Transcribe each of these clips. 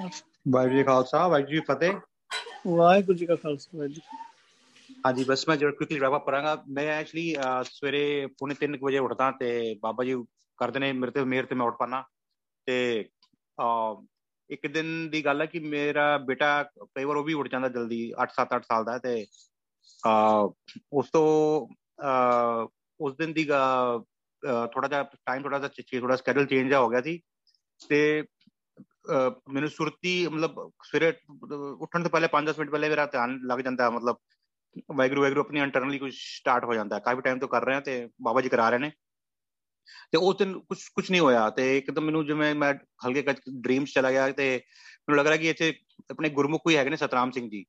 ਵਾਹਿਗੁਰੂ ਜੀ ਖਾਲਸਾ ਵਾਹਿਗੁਰੂ ਜੀ ਫਤਿਹ। ਵਾਹਿਗੁਰੂ ਜੀ ਕਾ ਖਾਲਸਾ ਵਾਹਿਗੁਰੂ ਜੀ ਹਾਂਜੀ ਬਸ ਮੈਂ ਜਰਾ ਕੁਇਕਲੀ ਰੈਪ ਅਪ ਕਰਾਂਗਾ। ਮੈਂ ਐਕਚੁਅਲੀ ਸਵੇਰੇ ਪੌਣੇ 3 ਵਜੇ ਉੱਠਦਾ ਤੇ ਬਾਬਾ ਜੀ ਕਰਦੇ ਨੇ ਮੇਰੇ ਤੇ ਮੇਰ ਤੇ ਮੈਂ ਉੱਠ ਪਾਣਾ ਤੇ ਇੱਕ ਦਿਨ ਦੀ ਗੱਲ ਹੈ ਕਿ ਮੇਰਾ ਬੇਟਾ ਕਈ ਵਾਰ ਉਹ ਵੀ ਉੱਠ ਜਾਂਦਾ ਜਲਦੀ 8 7 8 ਸਾਲ ਦਾ ਤੇ ਉਸ ਤੋਂ ਉਸ ਦਿਨ ਦੀ ਥੋੜਾ ਜਿਹਾ ਟਾਈਮ ਥੋੜਾ ਜਿਹਾ ਥੋੜਾ ਸਕੇਡਿਊਲ ਚੇਂਜ ਹੋ ਗਿਆ ਸੀ। ਤੇ ਮੈਨੂੰ ਸੁਰਤੀ ਮਤਲਬ ਸਵੇਰੇ ਉੱਠਣ ਤੋਂ ਪਹਿਲੇ 5-10 ਮਿੰਟ ਪਹਿਲੇ ਮੇਰਾ ਧਿਆਨ ਲੱਗ ਜਾਂਦਾ ਹੈ, ਮਤਲਬ ਵਾਹਿਗੁਰੂ ਵਾਹਿਗੁਰੂ ਆਪਣੀ ਇੰਟਰਨਲੀ ਕੁਝ ਸਟਾਰਟ ਹੋ ਜਾਂਦਾ। ਹੈ। ਕਾਫੀ ਟਾਈਮ ਤੋਂ ਕਰ ਰਹੇ ਹਾਂ ਤੇ ਬਾਬਾ ਜੀ ਕਰਾ ਰਹੇ ਨੇ। ਤੇ ਉਸ ਦਿਨ ਕੁਝ ਕੁਝ ਨਹੀਂ ਹੋਇਆ ਤੇ ਇੱਕਦਮ ਮੈਨੂੰ ਜਿਵੇਂ ਮੈਂ ਹਲਕੇ ਕੱਚ ਡ੍ਰੀਮਸ ਚਲਾ ਗਿਆ ਤੇ ਮੈਨੂੰ ਲੱਗ ਰਿਹਾ ਕਿ ਇੱਥੇ ਆਪਣੇ ਗੁਰਮੁਖ ਕੋਈ ਹੈਗੇ ਨੇ ਸਤਰਾਮ ਸਿੰਘ ਜੀ।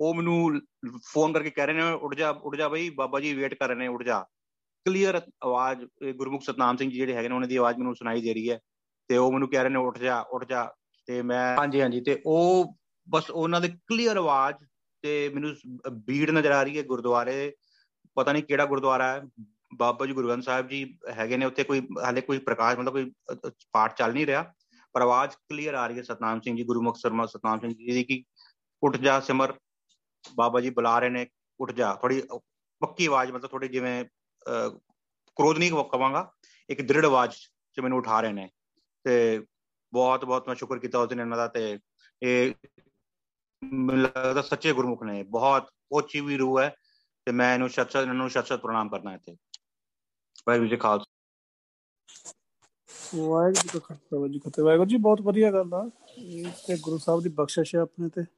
ਉਹ ਮੈਨੂੰ ਫੋਨ ਕਰਕੇ ਕਹਿ ਰਹੇ ਨੇ ਉੱਠ ਜਾ ਉੱਠ ਜਾ ਬਈ ਬਾਬਾ ਜੀ ਵੇਟ ਕਰ ਰਹੇ ਨੇ ਉੱਠ ਜਾ। ਕਲੀਅਰ ਆਵਾਜ਼ ਇਹ ਗੁਰਮੁਖ ਸਤਨਾਮ ਸਿੰਘ ਜੀ ਜਿਹੜੇ ਹੈਗੇ ਨੇ ਉਹਨਾਂ ਦੀ ਆਵਾਜ਼ ਮੈਨੂੰ ਸੁਣਾਈ ਦੇ ਰਹੀ ਹੈ। ਤੇ ਉਹ ਮੈਨੂੰ ਕਹਿ ਰਹੇ ਨੇ ਉੱਠ ਜਾ ਉੱਠ ਜਾ। ਤੇ ਮੈਂ ਹਾਂਜੀ ਹਾਂਜੀ। ਤੇ ਉਹ ਬਸ ਉਹਨਾਂ ਦੇ ਕਲੀਅਰ ਆਵਾਜ਼ ਤੇ ਮੈਨੂੰ ਭੀੜ ਨਜ਼ਰ ਆ ਰਹੀ ਹੈ ਗੁਰਦੁਆਰੇ। ਪਤਾ ਨਹੀਂ ਕਿਹੜਾ ਗੁਰਦੁਆਰਾ ਹੈ। ਬਾਬਾ ਜੀ ਗੁਰੂ ਗ੍ਰੰਥ ਸਾਹਿਬ ਜੀ ਹੈਗੇ ਨੇ। ਉੱਥੇ ਕੋਈ ਹਾਲੇ ਕੋਈ ਪ੍ਰਕਾਸ਼ ਮਤਲਬ ਕੋਈ ਅ, ਅ, ਪਾਠ ਚੱਲ ਨਹੀਂ ਰਿਹਾ। ਪਰ ਆਵਾਜ਼ ਕਲੀਅਰ ਆ ਰਹੀ ਹੈ ਸਤਨਾਮ ਸਿੰਘ ਜੀ ਗੁਰਮੁਖ ਸਰਮਾ ਸਤਨਾਮ ਸਿੰਘ ਜੀ ਦੀ ਕਿ ਉੱਠ ਜਾ ਸਿਮਰ। ਬਾਬਾ ਜੀ ਬੁਲਾ ਰਹੇ ਨੇ ਉੱਠ ਜਾ। ਥੋੜੀ ਪੱਕੀ ਆਵਾਜ਼ ਮਤਲਬ ਥੋੜੀ ਜਿਵੇਂ ਅ, ਕ੍ਰੋਧ ਨਹੀਂ ਕਵਾਂਗਾ। ਇੱਕ ਦ੍ਰਿੜ ਆਵਾਜ਼ ਚ ਮੈਨੂੰ ਉਠਾ ਰਹੇ ਨੇ। ਤੇ ਬਹੁਤ ਬਹੁਤ ਮੈਂ ਸ਼ੁਕਰ ਕੀਤਾ ਉਸ ਦਿਨ ਇਹਨਾਂ ਦਾ ਤੇ ਇਹ ਮੈਨੂੰ ਲੱਗਦਾ ਸੱਚੇ ਗੁਰਮੁਖ ਨੇ, ਬਹੁਤ ਉੱਚੀ ਵੀ ਰੂਹ ਹੈ ਤੇ ਮੈਂ ਇਹਨੂੰ ਸ਼ਤ ਸ਼ਤ, ਇਹਨਾਂ ਨੂੰ ਸ਼ਤ ਸ਼ਤ ਪ੍ਰਣਾਮ ਕਰਨਾ ਇੱਥੇ। ਵਾਹਿਗੁਰੂ ਜੀ ਕਾ ਖਾਲਸਾ। ਵਾਹਿਗੁਰੂ ਜੀ ਕਾ ਖਾਲਸਾ, ਵਾਹਿਗੁਰੂ ਜੀ ਕੀ ਫਤਿਹ। ਵਾਹਿਗੁਰੂ ਜੀ, ਬਹੁਤ ਵਧੀਆ ਗੱਲ ਆ। ਇਹ ਤੇ ਗੁਰੂ ਸਾਹਿਬ ਦੀ ਬਖਸ਼ਿਸ਼ ਹੈ ਆਪਣੇ ਤੇ।